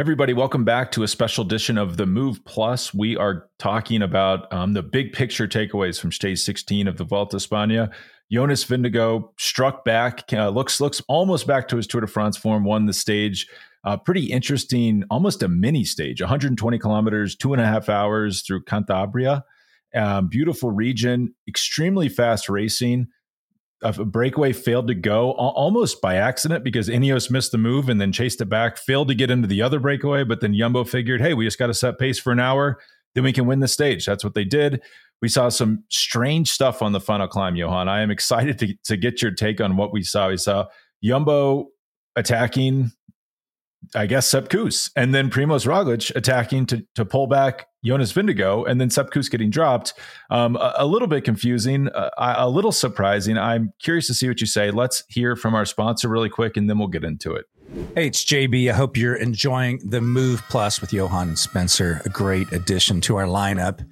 Everybody, welcome back to a special edition of the Move Plus. We are talking about um, the big picture takeaways from stage 16 of the Vuelta España. Jonas Vingegaard struck back, uh, looks looks almost back to his Tour de France form, won the stage. Uh, pretty interesting, almost a mini stage, 120 kilometers, two and a half hours through Cantabria. Um, beautiful region, extremely fast racing a breakaway failed to go almost by accident because Ineos missed the move and then chased it back, failed to get into the other breakaway. But then Yumbo figured, hey, we just got to set pace for an hour, then we can win the stage. That's what they did. We saw some strange stuff on the final climb, Johan. I am excited to, to get your take on what we saw. We saw Yumbo attacking I guess Sepp Kuss, and then Primoz Roglic attacking to to pull back Jonas Vingegaard, and then Sepp Kuss getting dropped. Um, a, a, little bit confusing, uh, a little surprising. I'm curious to see what you say. Let's hear from our sponsor really quick, and then we'll get into it. Hey, it's JB. I hope you're enjoying the Move Plus with Johan and Spencer, a great addition to our lineup.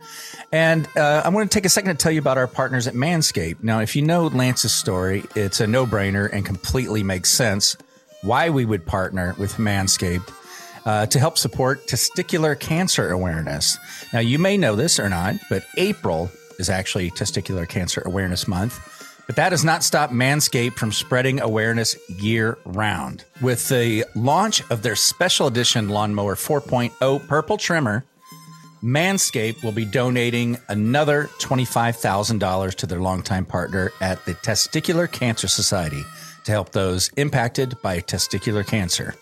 And uh, I want to take a second to tell you about our partners at Manscaped. Now, if you know Lance's story, it's a no brainer and completely makes sense why we would partner with Manscaped uh, to help support testicular cancer awareness. Now, you may know this or not, but April is actually Testicular Cancer Awareness Month. But that does not stop Manscaped from spreading awareness year round. With the launch of their special edition Lawnmower 4.0 Purple Trimmer, Manscaped will be donating another $25,000 to their longtime partner at the Testicular Cancer Society to help those impacted by testicular cancer.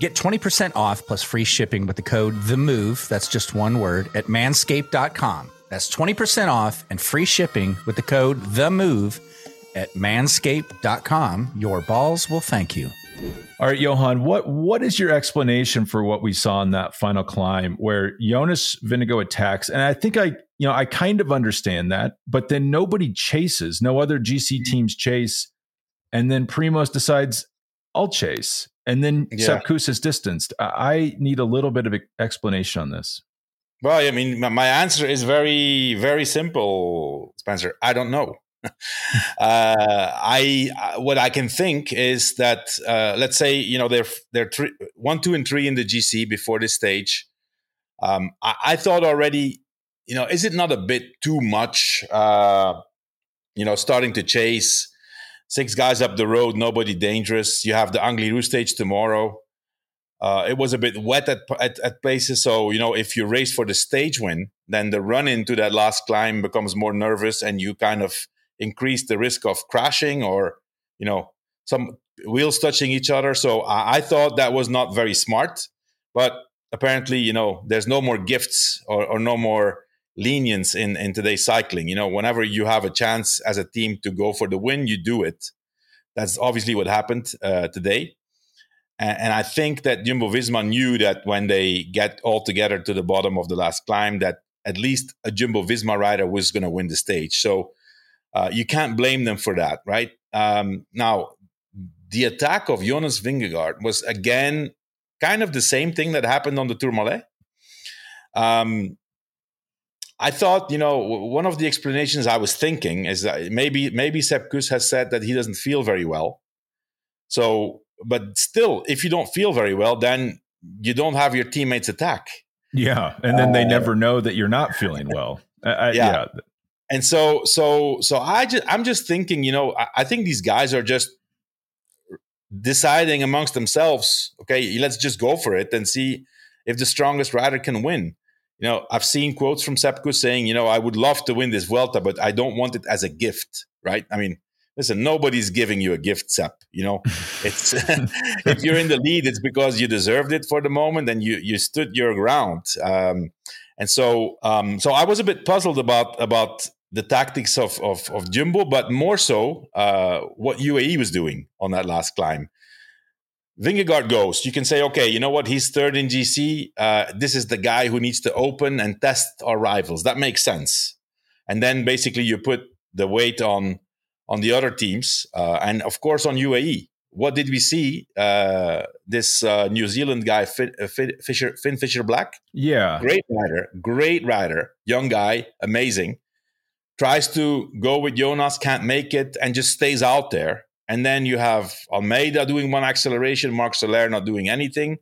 Get 20% off plus free shipping with the code The Move. That's just one word at manscaped.com. That's 20% off and free shipping with the code The Move at manscaped.com. Your balls will thank you. All right, Johan, what what is your explanation for what we saw in that final climb where Jonas Vingegaard attacks? And I think I, you know, I kind of understand that, but then nobody chases, no other GC teams chase and then Primoz decides I'll chase, and then yeah. Sepp Kuss is distanced. I need a little bit of explanation on this. Well, I mean, my answer is very, very simple, Spencer. I don't know. uh, I uh, what I can think is that uh, let's say you know they're they're three, one, two, and three in the GC before this stage. Um, I, I, thought already, you know, is it not a bit too much? Uh, you know, starting to chase six guys up the road, nobody dangerous. You have the Angliru stage tomorrow. Uh, it was a bit wet at, at, at, places. So, you know, if you race for the stage win, then the run into that last climb becomes more nervous and you kind of increase the risk of crashing or, you know, some wheels touching each other. So I, I thought that was not very smart. But apparently, you know, there's no more gifts or, or no more lenience in in today's cycling. You know, whenever you have a chance as a team to go for the win, you do it. That's obviously what happened uh, today. And, and, I think that Jumbo Visma knew that when they get all together to the bottom of the last climb, that at least a Jumbo Visma rider was going to win the stage. So uh, you can't blame them for that, right? Um, now, the attack of Jonas Vingegaard was again kind of the same thing that happened on the Tourmalet. Um, I thought, you know, one of the explanations I was thinking is that maybe maybe Sepp Kuss has said that he doesn't feel very well. So, but still, if you don't feel very well, then you don't have your teammates attack. Yeah, and then uh, they never know that you're not feeling well. yeah. yeah. And so, so, so I just, I'm just thinking, you know, I, I think these guys are just deciding amongst themselves. Okay, let's just go for it and see if the strongest rider can win you know, I've seen quotes from Sepp saying, you know, I would love to win this Vuelta, but I don't want it as a gift, right? I mean, listen, nobody's giving you a gift, Sepp. You know, it's if you're in the lead, it's because you deserved it for the moment and you you stood your ground. Um, and so, um, so I was a bit puzzled about about the tactics of of, of Jumbo, but more so uh, what UAE was doing on that last climb. Vingegaard goes, you can say, okay, you know what? He's third in GC. Uh, this is the guy who needs to open and test our rivals. That makes sense. And then basically you put the weight on on the other teams, uh, and of course on UAE. What did we see? Uh, this uh, New Zealand guy, Finn, uh, Fisher, Finn Fisher Black. Yeah, great rider, great rider, young guy, amazing. Tries to go with Jonas, can't make it, and just stays out there and then you have Almeida doing one acceleration, Marc Soler not doing anything.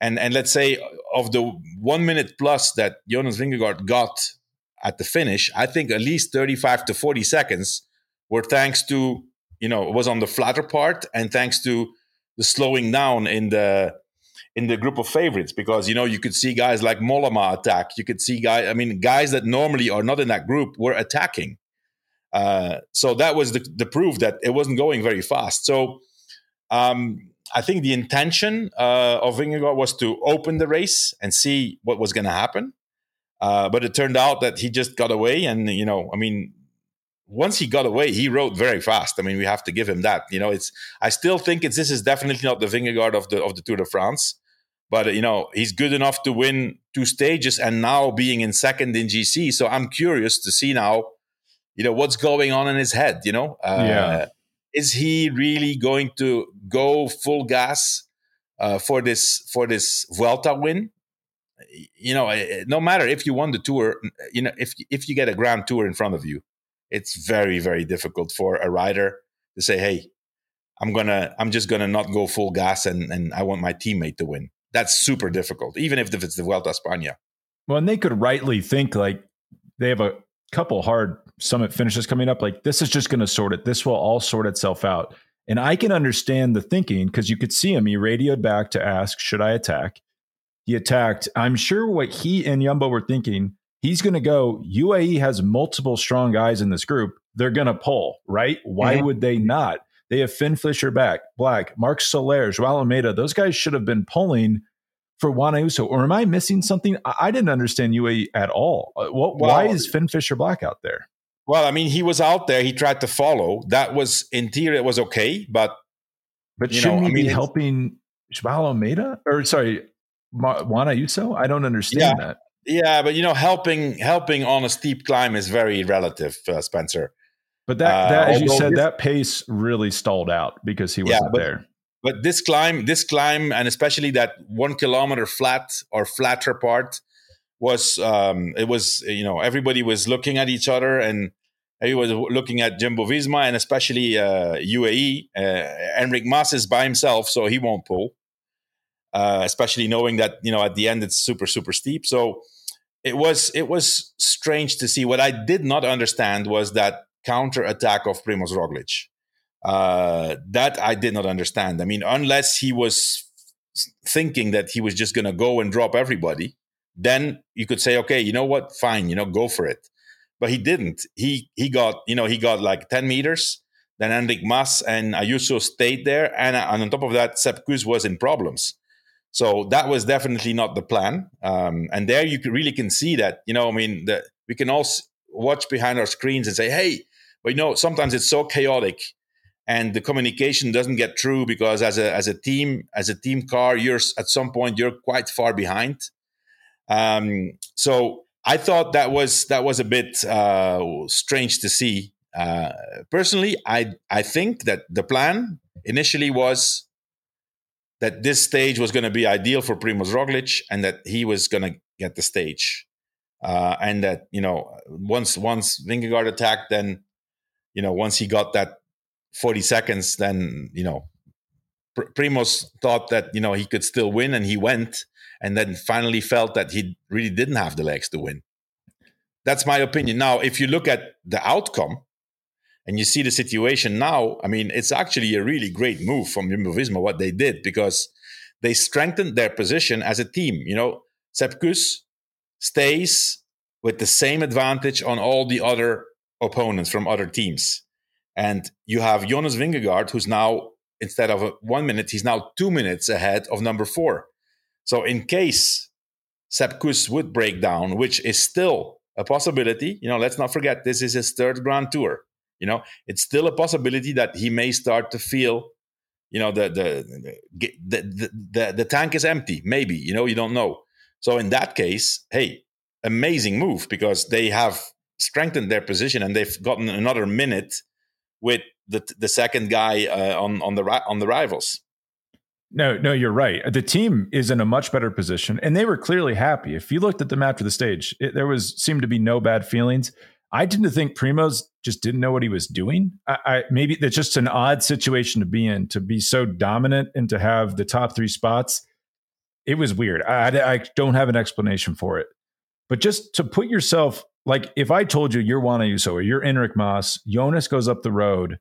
and and let's say of the one minute plus that Jonas Vingegaard got at the finish, I think at least 35 to 40 seconds were thanks to, you know, was on the flatter part and thanks to the slowing down in the in the group of favorites because you know you could see guys like Mollema attack. You could see guys. I mean, guys that normally are not in that group were attacking. Uh, so that was the, the proof that it wasn't going very fast. So um, I think the intention uh, of Vingegaard was to open the race and see what was going to happen. Uh, but it turned out that he just got away, and you know, I mean, once he got away, he rode very fast. I mean, we have to give him that. You know, it's I still think it's this is definitely not the Vingegaard of the of the Tour de France, but you know, he's good enough to win two stages and now being in second in GC. So I'm curious to see now, you know, what's going on in his head. You know, uh, yeah is he really going to go full gas uh, for this for this Vuelta win? You know, no matter if you won the tour, you know, if if you get a Grand Tour in front of you, it's very very difficult for a rider to say, "Hey, I'm gonna, I'm just gonna not go full gas and and I want my teammate to win." That's super difficult, even if it's the Vuelta España. Well, and they could rightly think like they have a couple hard summit finishes coming up. Like this is just going to sort it. This will all sort itself out. And I can understand the thinking because you could see him. He radioed back to ask, should I attack? He attacked. I'm sure what he and Yumbo were thinking, he's going to go, UAE has multiple strong guys in this group. They're going to pull, right? Why mm-hmm. would they not? They have Finn Fisher back, Black, Marc Soler, Joao Almeida. Those guys should have been pulling for Juan Ayuso. Or am I missing something? I, didn't understand UAE at all. Uh, what, well, why is Finn Fisher Black out there? Well, I mean, he was out there. He tried to follow. That was in theory, it was okay, but but shouldn't know, he I mean, be helping Joao Almeida or sorry, Juan Ayuso? I don't understand yeah, that. Yeah, but you know, helping helping on a steep climb is very relative, uh, Spencer. But that, that uh, as you said, this, that pace really stalled out because he wasn't yeah, but, there. But this climb, this climb, and especially that one kilometer flat or flatter part, was um, it was you know everybody was looking at each other and everybody was looking at Jumbo Visma and especially uh, UAE. Uh, Enric Mas is by himself, so he won't pull. Uh, especially knowing that you know at the end it's super super steep. So it was it was strange to see. What I did not understand was that counter attack of Primoz Roglic. Uh, that I did not understand. I mean, unless he was thinking that he was just going to go and drop everybody, then you could say, okay, you know what, fine, you know, go for it. But he didn't. He he got you know he got like ten meters. Then Enric Mas and Ayuso stayed there, and, and on top of that, Sepp Kuss was in problems. So that was definitely not the plan. Um, and there you really can see that you know I mean the, we can all watch behind our screens and say, hey, but you know sometimes it's so chaotic and the communication doesn't get through because as a as a team as a team car you're at some point you're quite far behind um, so I thought that was that was a bit uh, strange to see. Uh, personally, I I think that the plan initially was that this stage was going to be ideal for Primoz Roglic and that he was going to get the stage, uh, and that you know once once Vingegaard attacked, then you know once he got that forty seconds, then you know Pr- Primoz thought that you know he could still win, and he went and then finally felt that he really didn't have the legs to win. That's my opinion. Now, if you look at the outcome and you see the situation now, I mean, it's actually a really great move from Jumbo Visma what they did because they strengthened their position as a team. You know, Sepp Kuss stays with the same advantage on all the other opponents from other teams. And you have Jonas Vingegaard, who's now, instead of one minute, he's now two minutes ahead of number four. So in case Sepp Kuss would break down, which is still a possibility, you know, let's not forget this is his third Grand Tour. You know, it's still a possibility that he may start to feel, you know, the the the the, the, the tank is empty. Maybe you know, you don't know. So in that case, hey, amazing move because they have strengthened their position and they've gotten another minute with the the second guy uh, on on the on the rivals. No, no, you're right. The team is in a much better position, and they were clearly happy. If you looked at them after the stage, it, there was seemed to be no bad feelings. I to think Primoz just didn't know what he was doing. I, I, maybe that's just an odd situation to be in to be so dominant and to have the top three spots. it was weird. I, I don't have an explanation for it, but just to put yourself like if I told you you're Juan Ayuso or you're Enric Mas, Jonas goes up the road,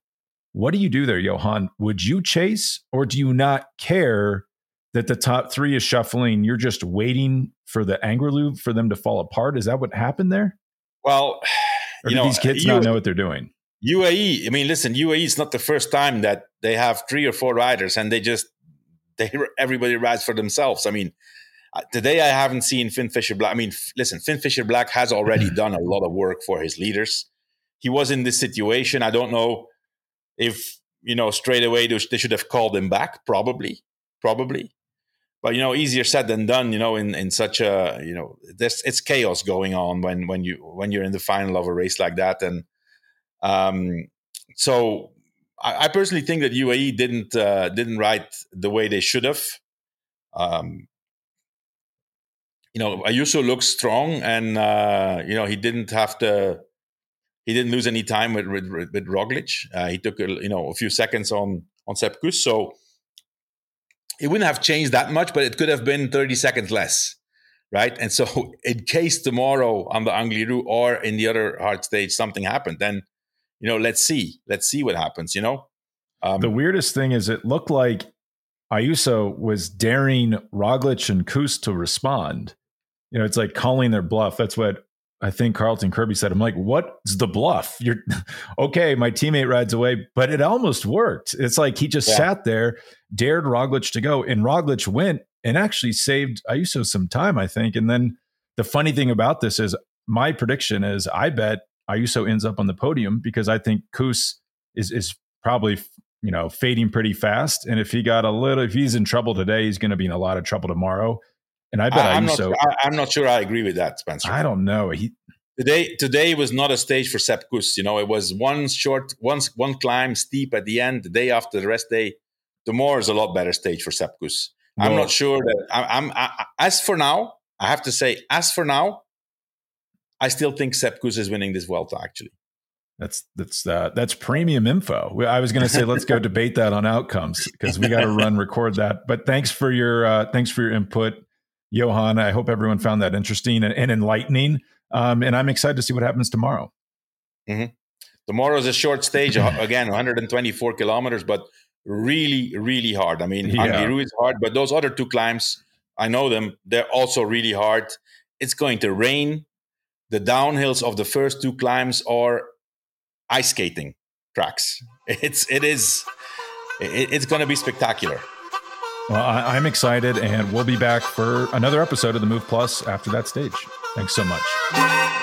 what do you do there, Johan? Would you chase or do you not care that the top three is shuffling? You're just waiting for the Angliru for them to fall apart. Is that what happened there? Well, or you know, these kids not know what they're doing? UAE, I mean, listen, UAE is not the first time that they have three or four riders and they just they everybody rides for themselves. I mean, uh, today I haven't seen Finn Fisher Black. I mean, listen, Finn Fisher Black has already done a lot of work for his leaders. He was in this situation. I don't know if you know straight away they should have called him back. Probably, probably. But you know, easier said than done. You know, in in such a you know, there's it's chaos going on when when you when you're in the final of a race like that, and um, so I, I personally think that UAE didn't uh, didn't ride the way they should have. Um, you know, Ayuso looks strong, and uh, you know he didn't have to. He didn't lose any time with with, with Roglic. Uh, he took a, you know a few seconds on on Sepp Kuss, so it wouldn't have changed that much, but it could have been thirty seconds less, right? And so, in case tomorrow on the Angliru or in the other hard stage something happened, then you know let's see, let's see what happens. You know, um, the weirdest thing is it looked like Ayuso was daring Roglic and Kuss to respond you know, it's like calling their bluff. That's what I think Carlton Kirby said. I'm like, what's the bluff? You're okay. My teammate rides away, but it almost worked. It's like he just yeah. sat there, dared Roglic to go, and Roglic went and actually saved Ayuso some time, I think. And then the funny thing about this is my prediction is I bet Ayuso ends up on the podium because I think Kuss is is probably you know fading pretty fast. And if he got a little, if he's in trouble today, he's going to be in a lot of trouble tomorrow. And I bet I, am not. So, I, am not sure I agree with that, Spencer. I don't know. He today today was not a stage for Sepp Kuss. You know, it was one short, one one climb steep at the end. The day after the rest day, tomorrow is a lot better stage for Sepp Kuss. Well, I'm not sure that I, am as for now. I have to say, as for now, I still think Sepp Kuss is winning this Vuelta. Actually, that's that's uh, that's premium info. I was going to say let's go debate that on outcomes because we got to run record that. But thanks for your uh, thanks for your input. Johan. I hope everyone found that interesting and, and enlightening. Um, and I'm excited to see what happens tomorrow. Mm-hmm. Tomorrow is a short stage, again, 124 kilometers, but really, really hard. I mean, yeah. Angliru is hard, but those other two climbs, I know them, they're also really hard. It's going to rain. The downhills of the first two climbs are ice skating tracks. It's it is it, it's going to be spectacular. Well, I, am excited, and we'll be back for another episode of the Move Plus after that stage. Thanks so much.